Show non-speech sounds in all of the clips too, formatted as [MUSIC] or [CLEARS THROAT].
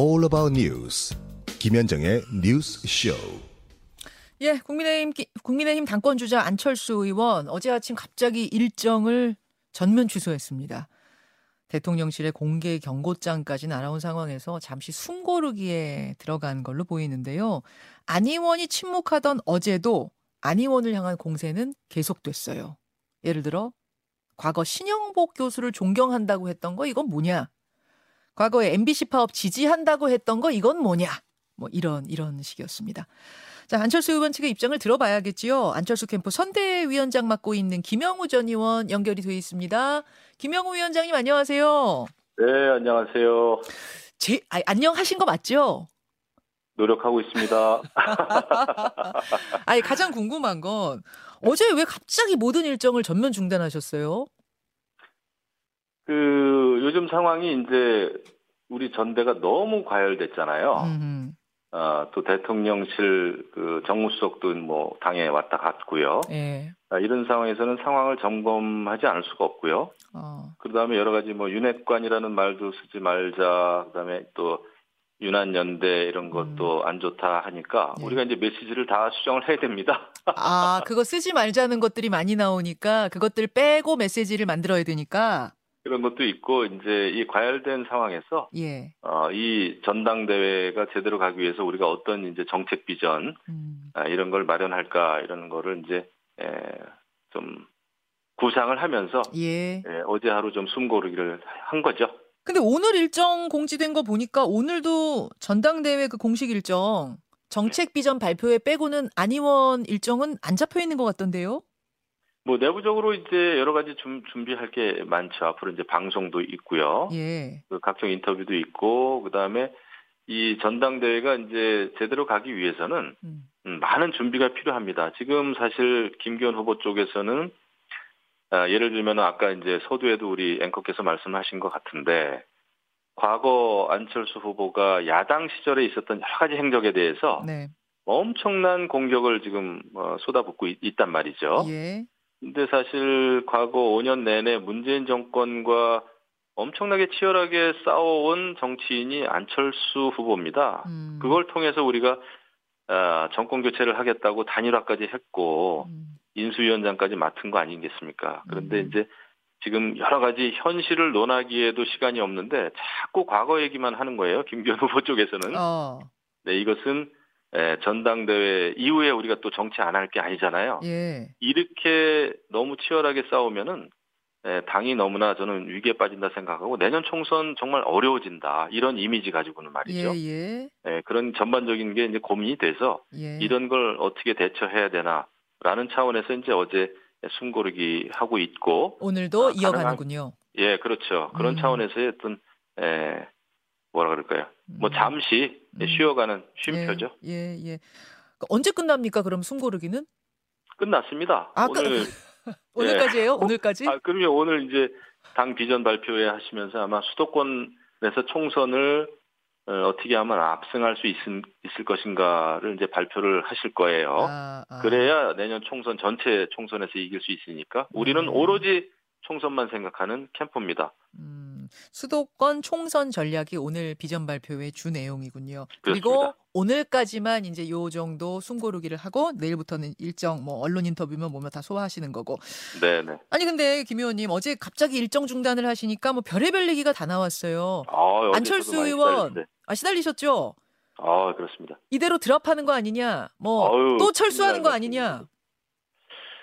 all about news. 김현정의 뉴스 쇼. 예, 국민의힘 기- 국민의힘 당권 주자 안철수 의원 어제 아침 갑자기 일정을 전면 취소했습니다. 대통령실의 공개 경고장까지 날아온 상황에서 잠시 숨고르기에 들어간 걸로 보이는데요. 안 의원이 침묵하던 어제도 안 의원을 향한 공세는 계속됐어요. 예를 들어 과거 신영복 교수를 존경한다고 했던 거 이건 뭐냐? 과거에 MBC 파업 지지한다고 했던 거 이건 뭐냐? 뭐 이런 이런 식이었습니다. 자, 안철수 의원 측의 입장을 들어봐야겠지요. 안철수 캠프 선대위원장 맡고 있는 김영우 전 의원 연결이 돼 있습니다. 김영우 위원장님 안녕하세요. 네, 안녕하세요. 제, 아, 안녕하신 거 맞죠? 노력하고 있습니다. [LAUGHS] 아니, 가장 궁금한 건 어제 왜 갑자기 모든 일정을 전면 중단하셨어요? 그 요즘 상황이 이제 우리 전대가 너무 과열됐잖아요. 음, 아, 또 대통령실 그 정무수석도 뭐 당에 왔다 갔고요. 예. 아, 이런 상황에서는 상황을 점검하지 않을 수가 없고요. 어, 그다음에 여러 가지 뭐 윤핵관이라는 말도 쓰지 말자. 그다음에 또 윤한연대 이런 것도 안 좋다 하니까 네. 우리가 이제 메시지를 다 수정을 해야 됩니다. [LAUGHS] 아, 그거 쓰지 말자는 것들이 많이 나오니까 그것들 빼고 메시지를 만들어야 되니까. 그런 것도 있고 이제 이 과열된 상황에서 예. 어, 이 전당대회가 제대로 가기 위해서 우리가 어떤 이제 정책 비전 음, 아, 이런 걸 마련할까 이런 거를 이제 에, 좀 구상을 하면서 예. 예, 어제 하루 좀 숨고르기를 한 거죠. 근데 오늘 일정 공지된 거 보니까 오늘도 전당대회 그 공식 일정 정책 비전 발표회 빼고는 안 의원 일정은 안 잡혀 있는 것 같던데요. 뭐 내부적으로 이제 여러 가지 좀 준비할 게 많죠. 앞으로 이제 방송도 있고요. 예. 그 각종 인터뷰도 있고 그다음에 이 전당대회가 이제 제대로 가기 위해서는 음. 음, 많은 준비가 필요합니다. 지금 사실 김기현 후보 쪽에서는 아, 예를 들면 아까 이제 서두에도 우리 앵커께서 말씀하신 것 같은데 과거 안철수 후보가 야당 시절에 있었던 여러 가지 행적에 대해서 네. 엄청난 공격을 지금 어, 쏟아붓고 있, 있단 말이죠. 예. 근데 사실 과거 5년 내내 문재인 정권과 엄청나게 치열하게 싸워온 정치인이 안철수 후보입니다. 음. 그걸 통해서 우리가 아, 정권 교체를 하겠다고 단일화까지 했고 음. 인수위원장까지 맡은 거 아니겠습니까? 그런데 음. 이제 지금 여러 가지 현실을 논하기에도 시간이 없는데 자꾸 과거 얘기만 하는 거예요. 김기현 [LAUGHS] 후보 쪽에서는. 어. 네, 이것은 에, 전당대회 이후에 우리가 또 정치 안 할 게 아니잖아요. 예. 이렇게 너무 치열하게 싸우면은 에, 당이 너무나 저는 위기에 빠진다 생각하고 내년 총선 정말 어려워진다 이런 이미지 가지고는 말이죠. 예, 예. 에, 그런 전반적인 게 이제 고민이 돼서 예. 이런 걸 어떻게 대처해야 되나라는 차원에서 이제 어제 숨고르기 하고 있고 오늘도 아, 이어가는군요. 예 그렇죠 그런 음. 차원에서의 어떤 에, 뭐라 그럴까요 뭐 음. 잠시 음. 쉬어가는 예, 쉼표죠 예, 예. 그 언제 끝납니까? 그럼 숨고르기는? 끝났습니다 아, 오늘 [LAUGHS] 오늘까지예요? 오늘까지? 아 그러면 오늘 이제 당 비전 발표회 하시면서 아마 수도권에서 총선을 어, 어떻게 하면 압승할 수 있, 있을 것인가를 이제 발표를 하실 거예요. 아, 아. 그래야 내년 총선 전체 총선에서 이길 수 있으니까 우리는 음. 오로지 총선만 생각하는 캠프입니다. 음, 수도권 총선 전략이 오늘 비전 발표의 주 내용이군요. 그리고 그렇습니다. 오늘까지만 이제 요 정도 숨고르기를 하고 내일부터는 일정 뭐 언론 인터뷰면 뭐면 다 소화하시는 거고. 네 네. 아니 근데 김 의원님 어제 갑자기 일정 중단을 하시니까 뭐 별의별 얘기가 다 나왔어요. 아, 안철수 의원. 아 시달리셨죠? 아 그렇습니다. 이대로 드랍하는 거 아니냐? 뭐 또 철수하는 거 아니냐?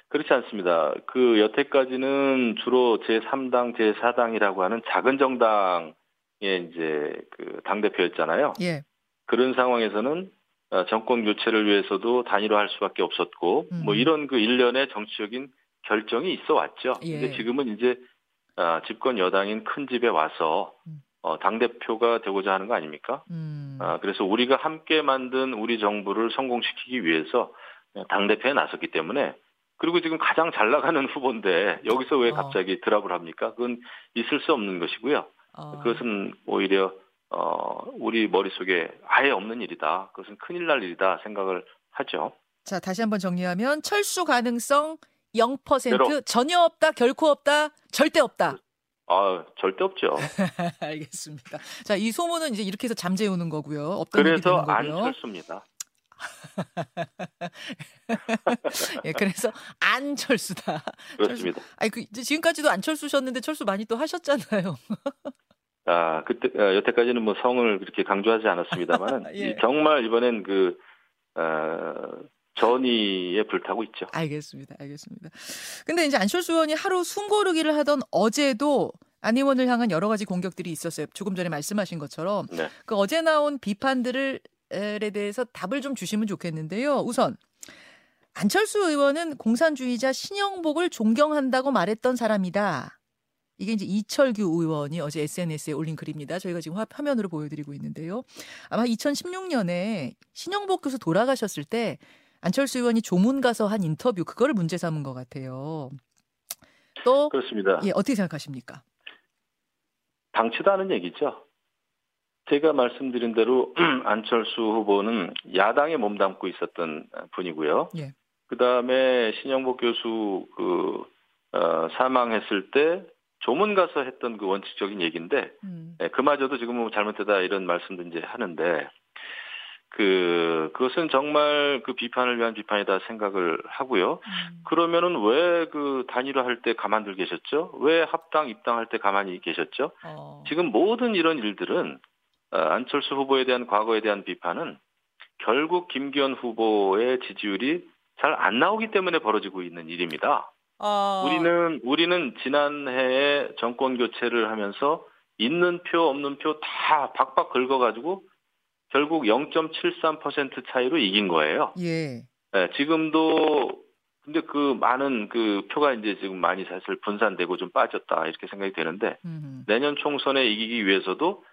그렇지 않습니다. 그 여태까지는 주로 제3당, 제4당이라고 하는 작은 정당의 이제 그 당대표였잖아요. 예. 그런 상황에서는 어, 정권 교체를 위해서도 단일화할 수밖에 없었고 음. 뭐 이런 그 일련의 정치적인 결정이 있어 왔죠. 예. 근데 지금은 이제 아, 집권 여당인 큰 집에 와서 음. 어, 당 대표가 되고자 하는 거 아닙니까? 음. 아, 그래서 우리가 함께 만든 우리 정부를 성공시키기 위해서 당 대표에 나섰기 때문에 그리고 지금 가장 잘 나가는 [LAUGHS] 후보인데 여기서 왜 어. 갑자기 드랍을 합니까? 그건 있을 수 없는 것이고요. 어. 그것은 오히려 어, 우리 머릿속에 아예 없는 일이다. 그것은 큰일 날 일이다 생각을 하죠. 자, 다시 한번 정리하면 철수 가능성 0% 제로. 전혀 없다, 결코 없다, 절대 없다. 아, 절대 없죠. [LAUGHS] 알겠습니다. 자, 이 소문은 이제 이렇게 해서 잠재우는 거고요. 없던 그래서 되는 거고요. 안철수입니다. [LAUGHS] 예, 그래서 안철수다. [LAUGHS] 그렇습니다. 아니 그 지금까지도 안철수셨는데 철수 많이 또 하셨잖아요. [LAUGHS] 아, 그때 어, 여태까지는 뭐 성을 그렇게 강조하지 않았습니다만 예. 정말 이번엔 그 어, 전의에 불타고 있죠. 알겠습니다. 알겠습니다. 근데 이제 안철수 의원이 하루 숨고르기를 하던 어제도 안 의원을 향한 여러 가지 공격들이 있었어요. 조금 전에 말씀하신 것처럼 네. 그 어제 나온 비판들을 에 대해서 답을 좀 주시면 좋겠는데요. 우선 안철수 의원은 공산주의자 신영복을 존경한다고 말했던 사람이다. 이게 이제 이철규 의원이 어제 SNS에 올린 글입니다. 저희가 지금 화- 화면으로 보여드리고 있는데요. 아마 2016년에 신영복 교수 돌아가셨을 때 안철수 의원이 조문 가서 한 인터뷰 그거를 문제 삼은 것 같아요. 또 그렇습니다. 예, 어떻게 생각하십니까? 방치다는 얘기죠. 제가 말씀드린 대로 [CLEARS THROAT] 안철수 후보는 야당에 몸담고 있었던 분이고요. 예. 그 다음에 신영복 교수 그 어, 사망했을 때 조문 가서 했던 그 원칙적인 얘기인데 음, 예, 그마저도 지금 뭐 잘못되다 이런 말씀도 이제 하는데 그 그것은 정말 그 비판을 위한 비판이다 생각을 하고요. 음, 그러면은 왜 그 단일화 할 때 가만들 계셨죠? 왜 합당 입당할 때 가만히 계셨죠? 어, 지금 모든 이런 일들은 어, 안철수 후보에 대한 과거에 대한 비판은 결국 김기현 후보의 지지율이 잘 안 나오기 때문에 벌어지고 있는 일입니다. 아, 우리는 우리는 지난해에 정권 교체를 하면서 있는 표 없는 표 다 박박 긁어가지고 결국 0.73% 차이로 이긴 거예요. 예, 네, 지금도 근데 그 많은 그 표가 이제 지금 많이 사실 분산되고 좀 빠졌다 이렇게 생각이 되는데 음, 내년 총선에 이기기 위해서도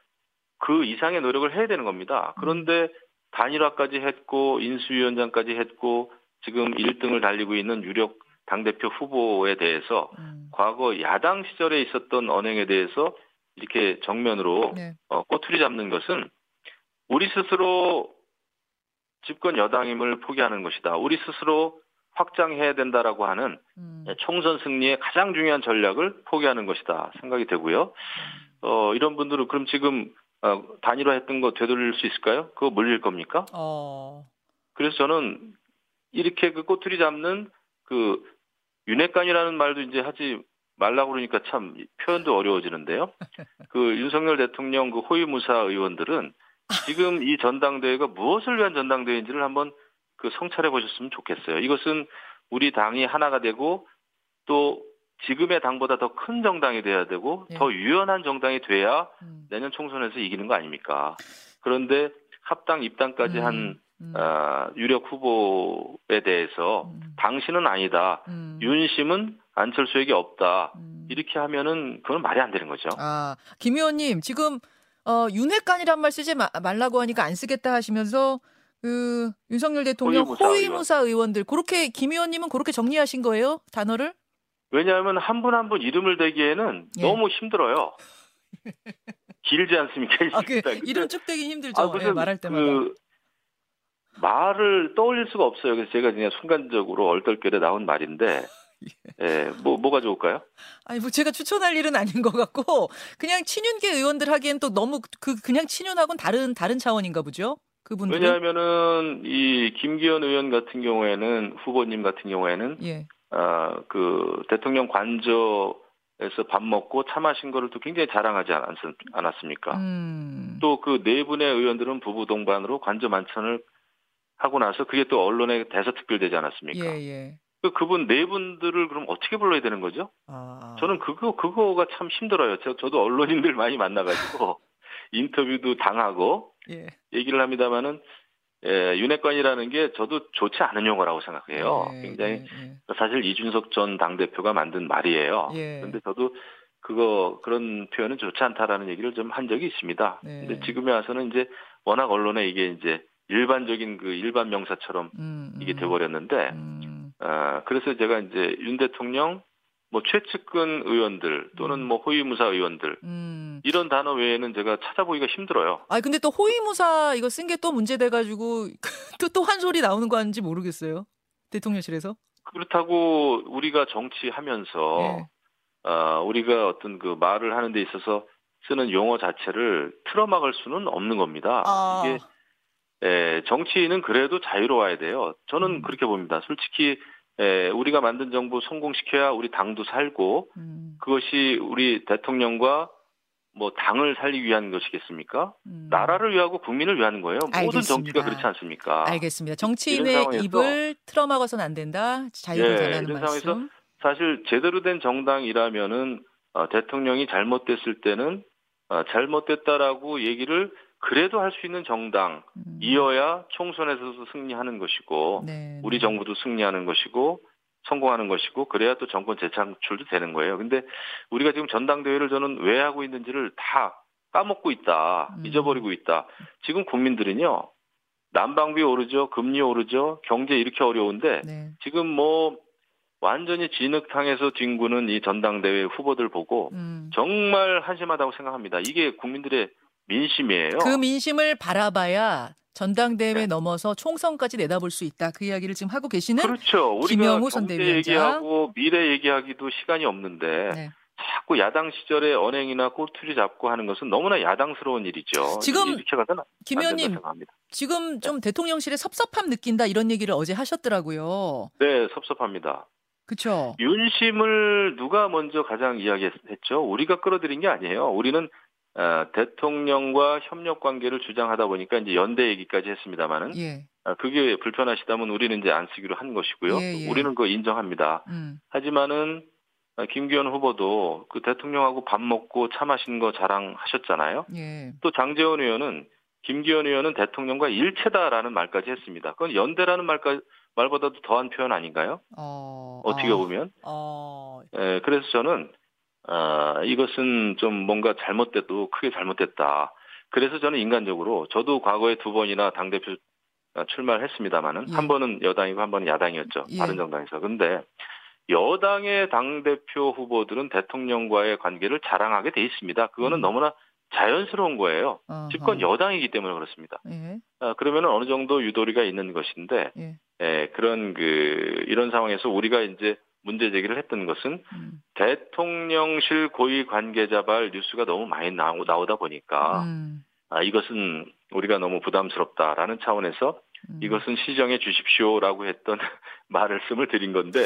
그 이상의 노력을 해야 되는 겁니다. 그런데 단일화까지 했고 인수위원장까지 했고 지금 1등을 달리고 있는 유력 당대표 후보에 대해서 음, 과거 야당 시절에 있었던 언행에 대해서 이렇게 정면으로 네, 어, 꼬투리 잡는 것은 우리 스스로 집권 여당임을 포기하는 것이다. 우리 스스로 확장해야 된다라고 하는 음, 총선 승리의 가장 중요한 전략을 포기하는 것이다 생각이 되고요. 어, 이런 분들은 그럼 지금 어, 단일화했던 거 되돌릴 수 있을까요? 그거 물릴 겁니까? 어, 그래서 저는 이렇게 그 꼬투리 잡는 그 윤핵관이라는 말도 이제 하지 말라고 그러니까 참 표현도 어려워지는데요. [LAUGHS] 그 윤석열 대통령 그 호위무사 의원들은 지금 이 전당대회가 무엇을 위한 전당대회인지를 한번 그 성찰해 보셨으면 좋겠어요. 이것은 우리 당이 하나가 되고 또 지금의 당보다 더 큰 정당이 돼야 되고 예. 더 유연한 정당이 돼야 음, 내년 총선에서 이기는 거 아닙니까? 그런데 합당 입당까지 한 음, 아, 유력 후보에 대해서 음, 당신은 아니다. 음, 윤심은 안철수에게 없다. 음. 이렇게 하면은 그건 말이 안 되는 거죠. 아, 김 의원님 지금 어, 윤핵관이란 말 쓰지 마- 말라고 하니까 안 쓰겠다 하시면서 그 윤석열 대통령 호위무사 호위무사 의원들 그렇게 김 의원님은 그렇게 정리하신 거예요 단어를? 왜냐하면 한분 한 분 이름을 대기에는 예. 너무 힘들어요. [LAUGHS] 길지 않습니까? 이 아, 그 이름 쭉 대기 힘들죠. 아, 예, 말할 때마다. 그 말을 떠올릴 수가 없어요. 그래서 제가 그냥 순간적으로 얼떨결에 나온 말인데, [LAUGHS] 예, 뭐 뭐가 좋을까요? 아니 뭐 제가 추천할 일은 아닌 것 같고 그냥 친윤계 의원들 하기엔 또 너무 그 그냥 친윤하고는 다른 다른 차원인가 보죠. 그분들은 왜냐하면은 이 김기현 의원 같은 경우에는 후보님 같은 경우에는 예. 아, 그 대통령 관저에서 밥 먹고 차 마신 거를 또 굉장히 자랑하지 않았, 않았 습니까? 음. 또그 네 분의 의원들은 부부 동반으로 관저 만찬을 하고 나서 그게 또 언론에 대서 특별되지 않았습니까? 예, 예. 그 그분 네 분들을 그럼 어떻게 불러야 되는 거죠? 아. 저는 그거 그거가 참 힘들어요. 저, 저도 언론인들 많이 만나가지고 [LAUGHS] 인터뷰도 당하고 예. 얘기를 합니다만은 예, 윤핵관이라는 게 저도 좋지 않은 용어라고 생각해요. 예, 굉장히 예, 예. 사실 이준석 전 당대표가 만든 말이에요. 예. 그런데 저도 그거 그런 표현은 좋지 않다라는 얘기를 좀 한 적이 있습니다. 네. 근데 지금에 와서는 이제 워낙 언론에 이게 이제 일반적인 그 일반 명사처럼 음, 이게 음. 돼버렸는데 음. 아, 그래서 제가 이제 윤 대통령 뭐 최측근 의원들 또는 음. 뭐 호위무사 의원들 음. 이런 단어 외에는 제가 찾아보기가 힘들어요. 아 근데 또 호위무사 이거 쓴 게 또 문제돼 가지고 [LAUGHS] 또 또 한 소리 나오는 거 아닌지 모르겠어요. 대통령실에서. 그렇다고 우리가 정치하면서 예. 어, 우리가 어떤 그 말을 하는 데 있어서 쓰는 용어 자체를 틀어막을 수는 없는 겁니다. 아. 이게 에, 정치인은 그래도 자유로워야 돼요. 저는 음. 그렇게 봅니다. 솔직히 에, 우리가 만든 정부 성공시켜야 우리 당도 살고 음, 그것이 우리 대통령과 뭐 당을 살리기 위한 것이겠습니까? 음. 나라를 위하고 국민을 위하는 거예요. 모든 알겠습니다. 정치가 그렇지 않습니까? 알겠습니다. 정치인의 입을 틀어막아서는 안 된다. 자유를 예, 이런 말씀. 상황에서 사실 제대로 된 정당이라면은 어, 대통령이 잘못됐을 때는 어, 잘못됐다라고 얘기를 그래도 할 수 있는 정당 음. 이어야 총선에서도 승리하는 것이고 네, 우리 네. 정부도 승리하는 것이고 성공하는 것이고 그래야 또 정권 재창출도 되는 거예요. 근데 우리가 지금 전당대회를 저는 왜 하고 있는지를 다 까먹고 있다. 음. 잊어버리고 있다. 지금 국민들은요. 난방비 오르죠. 금리 오르죠. 경제 이렇게 어려운데 네. 지금 뭐 완전히 진흙탕에서 뒹구는 이 전당대회 후보들 보고 음. 정말 한심하다고 생각합니다. 이게 국민들의 민심이에요. 그 민심을 바라봐야 전당대회 네. 넘어서 총선까지 내다볼 수 있다. 그 이야기를 지금 하고 계시는 그렇죠. 우리가 김영우 선대위원장. 얘기하고 미래 얘기하기도 시간이 없는데 네. 자꾸 야당 시절에 언행이나 꼬투리 잡고 하는 것은 너무나 야당스러운 일이죠. 지금 이렇게 가서는 김 의원님 생각합니다. 지금 좀 대통령실에 섭섭함 느낀다 이런 얘기를 어제 하셨더라고요. 네, 섭섭합니다. 그렇죠. 윤심을 누가 먼저 가장 이야기했죠? 우리가 끌어들인 게 아니에요. 우리는 어, 대통령과 협력 관계를 주장하다 보니까 이제 연대 얘기까지 했습니다만은 예. 아, 그게 불편하시다면 우리는 이제 안 쓰기로 한 것이고요. 예, 예. 우리는 그거 인정합니다. 음. 하지만은 아, 김기현 후보도 그 대통령하고 밥 먹고 차 마시는 거 자랑하셨잖아요. 예. 또 장재원 의원은 김기현 의원은 대통령과 일체다라는 말까지 했습니다. 그건 연대라는 말까 말보다도 더한 표현 아닌가요? 어. 어떻게 아, 보면. 어. 에, 그래서 저는 아, 이것은 좀 뭔가 잘못돼도 크게 잘못됐다. 그래서 저는 인간적으로 저도 과거에 두 번이나 당 대표 출마를 했습니다만은 예. 한 번은 여당이고 한 번은 야당이었죠. 예. 바른정당에서. 근데 여당의 당 대표 후보들은 대통령과의 관계를 자랑하게 돼 있습니다. 그거는 음. 너무나 자연스러운 거예요. 어허. 집권 여당이기 때문에 그렇습니다. 예. 아, 그러면 어느 정도 유도리가 있는 것인데 예. 에, 그런 그 이런 상황에서 우리가 이제 문제 제기를 했던 것은 음. 대통령실 고위 관계자발 뉴스가 너무 많이 나오, 나오다 보니까 음. 아, 이것은 우리가 너무 부담스럽다라는 차원에서 음. 이것은 시정해 주십시오라고 했던 [LAUGHS] 말씀을 드린 건데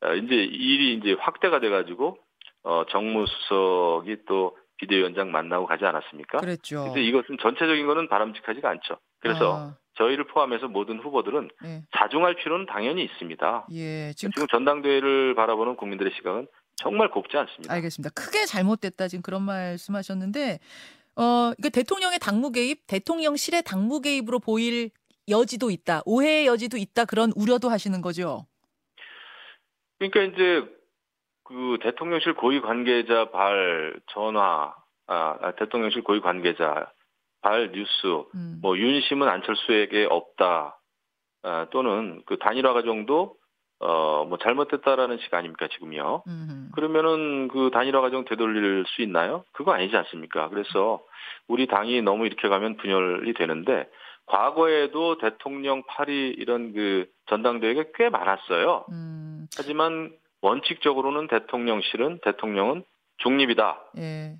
아, 이제 일이 이제 확대가 돼가지고 어, 정무수석이 또 비대위원장 만나고 가지 않았습니까? 그랬죠. 근데 이것은 전체적인 거는 바람직하지가 않죠. 그래서 아, 저희를 포함해서 모든 후보들은 예. 자중할 필요는 당연히 있습니다. 예. 지금 지금 전당대회를 바라보는 국민들의 시각은 정말 곱지 않습니다. 알겠습니다. 크게 잘못됐다 지금 그런 말씀하셨는데 어 이거 대통령의 당무 개입, 대통령실의 당무 개입으로 보일 여지도 있다, 오해의 여지도 있다 그런 우려도 하시는 거죠. 그러니까 이제 그 대통령실 고위 관계자 발 전화, 아, 아, 대통령실 고위 관계자 발 뉴스, 음. 뭐 윤심은 안철수에게 없다, 아, 또는 그 단일화 과정도 어, 뭐 잘못됐다라는 식 아닙니까 지금요? 음. 그러면은 그 단일화 과정 되돌릴 수 있나요? 그거 아니지 않습니까? 그래서 우리 당이 너무 이렇게 가면 분열이 되는데 과거에도 대통령 파리 이런 그 전당대회가 꽤 많았어요. 음. 하지만 원칙적으로는 대통령실은 대통령은 중립이다. 예.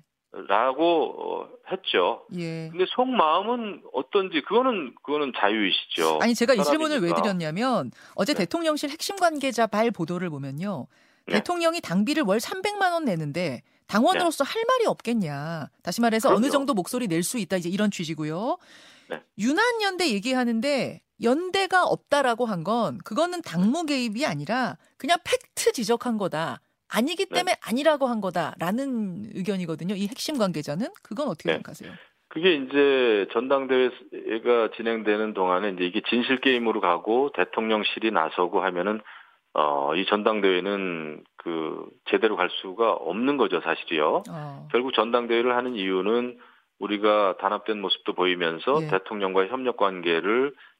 라고 어, 했죠. 예. 근데 속마음은 어떤지 그거는 그거는 자유이시죠. 아니 제가 이 질문을 왜. 드렸냐면 어제 네. 대통령실 핵심 관계자 발 보도를 보면요. 네. 대통령이 당비를 월 300만 원 내는데 당원으로서 할 말이 없겠냐. 다시 말해서 어느 그럼요. 정도 목소리 낼 수 있다. 이제 이런 취지고요. 네. 유난연대 얘기하는데 연대가 없다라고 한 건 그거는 당무 개입이 아니라 그냥 팩트 지적한 거다. 아니기 네. 때문에 아니라고 한 거다라는 의견이거든요. 이 핵심 관계자는 그건 어떻게 네. 생각하세요? 그게 이제 전당대회가 진행되는 동안에 이제 이게 진실 게임으로 가고 대통령실이 나서고 하면은 어, 이 전당대회는 그 제대로 갈 수가 없는 거죠, 사실이요. 어. 결국 전당대회를 하는 이유는 우리가 단합된 모습도 보이면서 예. 대통령과의 협력 관계를 아,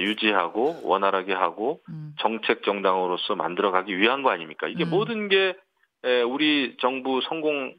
유지하고 원활하게 하고 음. 정책 정당으로서 만들어가기 위한 거 아닙니까? 이게 음. 모든 게 에, 우리 정부 성공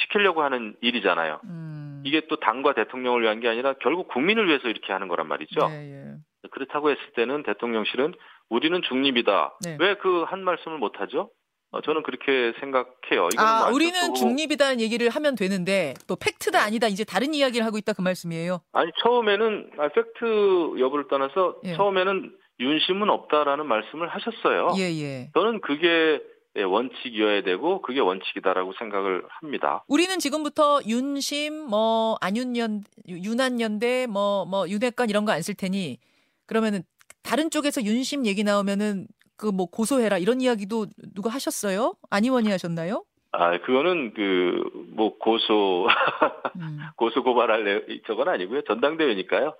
시키려고 하는 일이잖아요. 음. 이게 또 당과 대통령을 위한 게 아니라 결국 국민을 위해서 이렇게 하는 거란 말이죠. 예, 예. 그렇다고 했을 때는 대통령실은 우리는 중립이다. 네. 왜그 한 말씀을 못 하죠? 어, 저는 그렇게 생각해요. 아, 뭐 우리는 중립이다는 얘기를 하면 되는데 또 팩트다 아니다 이제 다른 이야기를 하고 있다 그 말씀이에요. 아니 처음에는 아, 팩트 여부를 떠나서 예. 처음에는 윤심은 없다라는 말씀을 하셨어요. 예, 예. 저는 그게 예, 원칙이어야 되고 그게 원칙이다라고 생각을 합니다. 우리는 지금부터 윤심 뭐 안윤연 윤한연대 뭐뭐 윤핵관 이런 거 안 쓸 테니 그러면은 다른 쪽에서 윤심 얘기 나오면은 그 뭐 고소해라 이런 이야기도 누가 하셨어요? 안 의원이 하셨나요? 아 그거는 그 뭐 고소 음. [LAUGHS] 고소 고발할 내- 저건 아니고요. 전당대회니까요.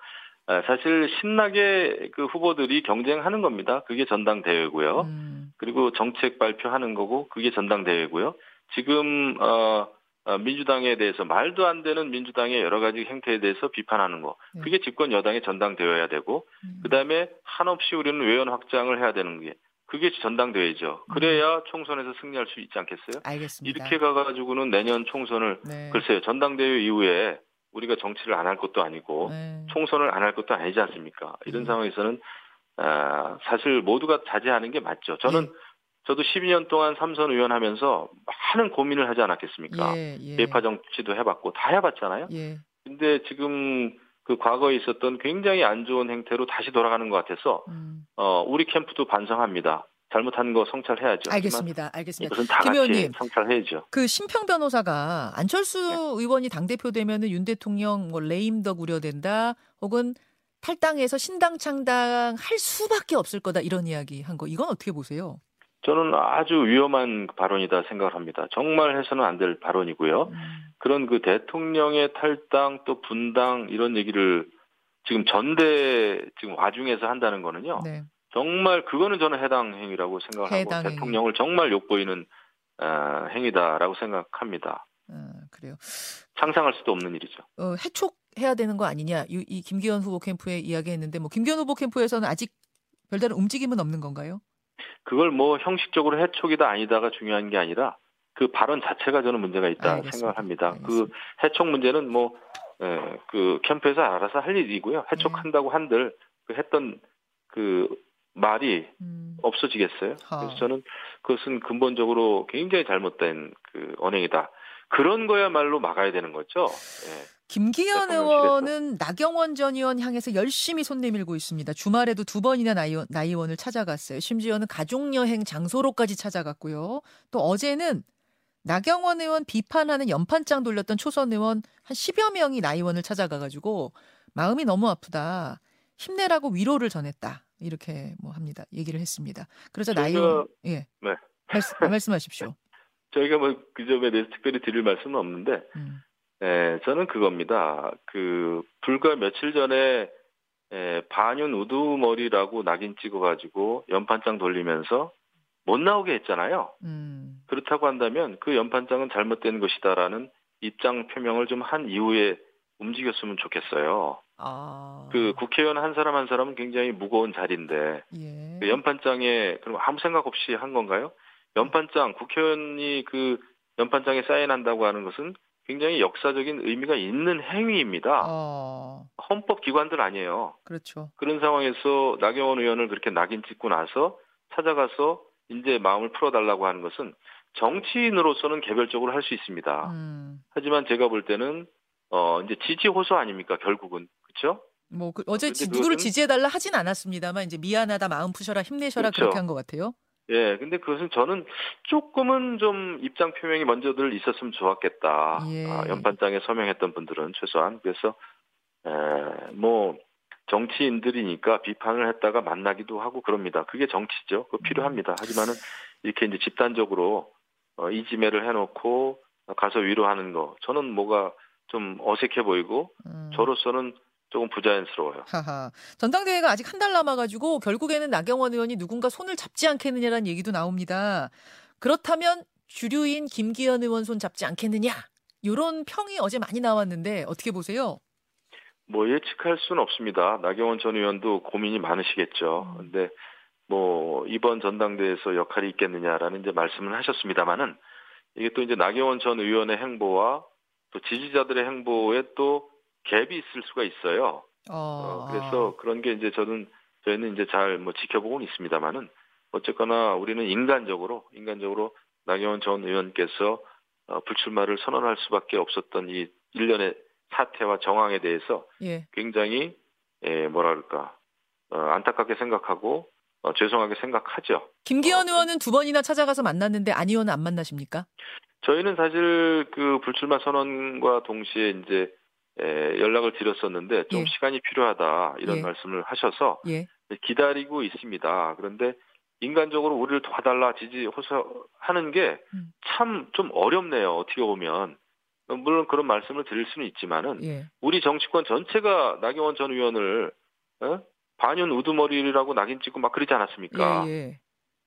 아, 사실 신나게 그 후보들이 경쟁하는 겁니다. 그게 전당대회고요. 음. 그리고 정책 발표하는 거고 그게 전당대회고요. 지금 어, 어, 민주당에 대해서 말도 안 되는 민주당의 여러 가지 행태에 대해서 비판하는 거 네. 그게 집권 여당의 전당대회여야 되고 음. 그다음에 한없이 우리는 외연 확장을 해야 되는 게 그게 전당대회죠. 그래야 총선에서 승리할 수 있지 않겠어요? 알겠습니다. 이렇게 가가지고는 내년 총선을 네. 글쎄요 전당대회 이후에 우리가 정치를 안 할 것도 아니고 네. 총선을 안 할 것도 아니지 않습니까? 이런 음. 상황에서는 아, 사실 모두가 자제하는 게 맞죠. 저는 예. 저도 12년 동안 삼선 의원 하면서 많은 고민을 하지 않았겠습니까? 예, 예. 대파 정치도 해봤고 다 해봤잖아요. 예. 근데 지금 그 과거에 있었던 굉장히 안 좋은 행태로 다시 돌아가는 것 같아서 음. 어, 우리 캠프도 반성합니다. 잘못한 거 성찰해야죠. 알겠습니다. 알겠습니다. 이것은 다 김 의원님. 성찰해야죠. 그 심평 변호사가 안철수 네. 의원이 당 대표 되면은 윤 대통령 뭐 레임덕 우려된다 혹은 탈당해서 신당 창당할 수밖에 없을 거다 이런 이야기 한 거 이건 어떻게 보세요? 저는 아주 위험한 발언이다 생각을 합니다. 정말 해서는 안 될 발언이고요. 음, 그런 그 대통령의 탈당 또 분당 이런 얘기를 지금 전대 지금 와중에서 한다는 거는요. 네. 정말 그거는 저는 해당 행위라고 생각하고 해당 행위. 대통령을 정말 욕보이는 어, 행위다라고 생각합니다. 어, 그래요. 상상할 수도 없는 일이죠. 어, 해촉해야 되는 거 아니냐? 이, 이 김기현 후보 캠프에 이야기했는데 뭐 김기현 후보 캠프에서는 아직 별다른 움직임은 없는 건가요? 그걸 뭐 형식적으로 해촉이다 아니다가 중요한 게 아니라 그 발언 자체가 저는 문제가 있다 알겠습니다. 생각을 합니다. 알겠습니다. 그 해촉 문제는 뭐 예, 그 캠프에서 알아서 할 일이고요. 해촉한다고 한들 그 했던 그 말이 음, 없어지겠어요. 하. 그래서 저는 그것은 근본적으로 굉장히 잘못된 그 언행이다. 그런 거야말로 막아야 되는 거죠. 예. 김기현. 의원은 나경원 전 의원 향해서 열심히 손 내밀고 있습니다. 주말에도 두 번이나 나이, 나의원을 찾아갔어요. 심지어는 가족여행 장소로까지 찾아갔고요. 또 어제는 나경원 의원 비판하는 연판장 돌렸던 초선 의원 한 10여 명이 나 의원을 찾아가가지고 마음이 너무 아프다. 힘내라고 위로를 전했다. 이렇게 뭐 합니다. 얘기를 했습니다. 저희가- 나의원 예 네. 말씀, 말씀하십시오. [LAUGHS] 저희가 뭐 그 점에 대해서 특별히 드릴 말씀은 없는데 음, 예, 저는 그겁니다. 그 불과 며칠 전에 예, 반윤 우두머리라고 낙인 찍어가지고 연판장 돌리면서 못 나오게 했잖아요. 음, 그렇다고 한다면 그 연판장은 잘못된 것이다라는 입장 표명을 좀 한 이후에 움직였으면 좋겠어요. 아, 그 국회의원 한 사람 한 사람은 굉장히 무거운 자리인데 예, 그 연판장에 그럼 아무 생각 없이 한 건가요? 연판장 국회의원이 그 연판장에 사인한다고 하는 것은 굉장히 역사적인 의미가 있는 행위입니다. 어, 헌법 기관들 아니에요. 그렇죠. 그런 상황에서 나경원 의원을 그렇게 낙인 찍고 나서 찾아가서 이제 마음을 풀어달라고 하는 것은 정치인으로서는 개별적으로 할 수 있습니다. 음, 하지만 제가 볼 때는 어 이제 지지 호소 아닙니까 결국은 그렇죠? 뭐 그, 어제 지, 누구를 지지해달라 하진 않았습니다만 이제 미안하다 마음 푸셔라 힘내셔라 그렇죠. 그렇게 한 것 같아요. 예, 근데 그것은 저는 조금은 좀 입장 표명이 먼저들 있었으면 좋았겠다. 예. 아, 연판장에 서명했던 분들은 최소한 그래서 에, 뭐 정치인들이니까 비판을 했다가 만나기도 하고 그럽니다. 그게 정치죠. 그 필요합니다. 하지만은 이렇게 이제 집단적으로 어, 이지매를 해놓고 가서 위로하는 거 저는 뭐가 좀 어색해 보이고 음. 저로서는 조금 부자연스러워요. 하하. 전당대회가 아직 한 달 남아가지고 결국에는 나경원 의원이 누군가 손을 잡지 않겠느냐라는 얘기도 나옵니다. 그렇다면 주류인 김기현 의원 손 잡지 않겠느냐? 이런 평이 어제 많이 나왔는데 어떻게 보세요? 뭐 예측할 수는 없습니다. 나경원 전 의원도 고민이 많으시겠죠. 음. 근데 뭐 이번 전당대회에서 역할이 있겠느냐라는 이제 말씀을 하셨습니다만은 이게 또 이제 나경원 전 의원의 행보와 또 지지자들의 행보에 또 갭이 있을 수가 있어요. 어, 어, 그래서 그런 게 이제 저는 저희는 이제 잘 뭐 지켜보고는 있습니다만은 어쨌거나 우리는 인간적으로 인간적으로 나경원 전 의원께서 어, 불출마를 선언할 수밖에 없었던 이 일련의 사태와 정황에 대해서 예. 굉장히 예, 뭐랄까 어, 안타깝게 생각하고 어, 죄송하게 생각하죠. 김기현 의원은 두 번이나 찾아가서 만났는데 안 의원은 안 만나십니까? 저희는 사실 그 불출마 선언과 동시에 이제 에, 연락을 드렸었는데 좀 예. 시간이 필요하다 이런 예. 말씀을 하셔서 예. 기다리고 있습니다. 그런데 인간적으로 우리를 도와달라 지지 호소하는 게 음. 참좀 어렵네요. 어떻게 보면 어, 물론 그런 말씀을 드릴 수는 있지만은 예. 우리 정치권 전체가 나경원 전 의원을 어? 반윤 우두머리라고 낙인 찍고 막 그러지 않았습니까? 예, 예.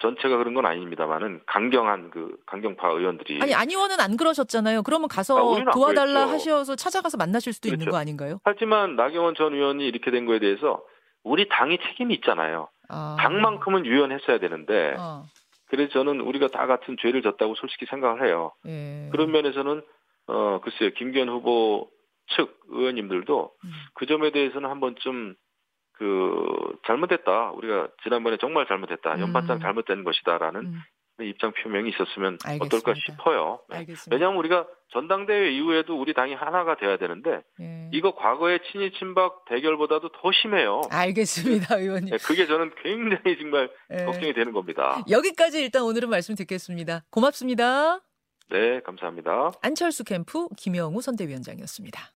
전체가 그런 건 아닙니다만은 강경한 그 강경파 의원들이 아니 안 의원은 안 그러셨잖아요. 그러면 아, 가서 안 도와달라. 하셔서 찾아가서 만나실 수도 있는 그렇죠. 거 아닌가요? 하지만 나경원 전 의원이 이렇게 된 거에 대해서 우리 당이 책임이 있잖아요. 아. 당만큼은 유연했어야 되는데 아, 그래서 저는 우리가 다 같은 죄를 졌다고 솔직히 생각을 해요. 예. 그런 면에서는 어 글쎄요 김기현 후보 측 의원님들도 음. 그 점에 대해서는 한번 좀 그 잘못됐다 우리가 지난번에 정말 잘못했다 연반장 음. 잘못된 것이다라는 음, 입장 표명이 있었으면 알겠습니다. 어떨까 싶어요. 네. 알겠습니다. 왜냐하면 우리가 전당대회 이후에도 우리 당이 하나가 돼야 되는데 예. 이거 과거의 친이 친박 대결보다도 더 심해요. 알겠습니다, 의원님. 네, 그게 저는 굉장히 정말 예. 걱정이 되는 겁니다. 여기까지 일단 오늘은 말씀 듣겠습니다. 고맙습니다. 네, 감사합니다. 안철수 캠프 김영우 선대위원장이었습니다.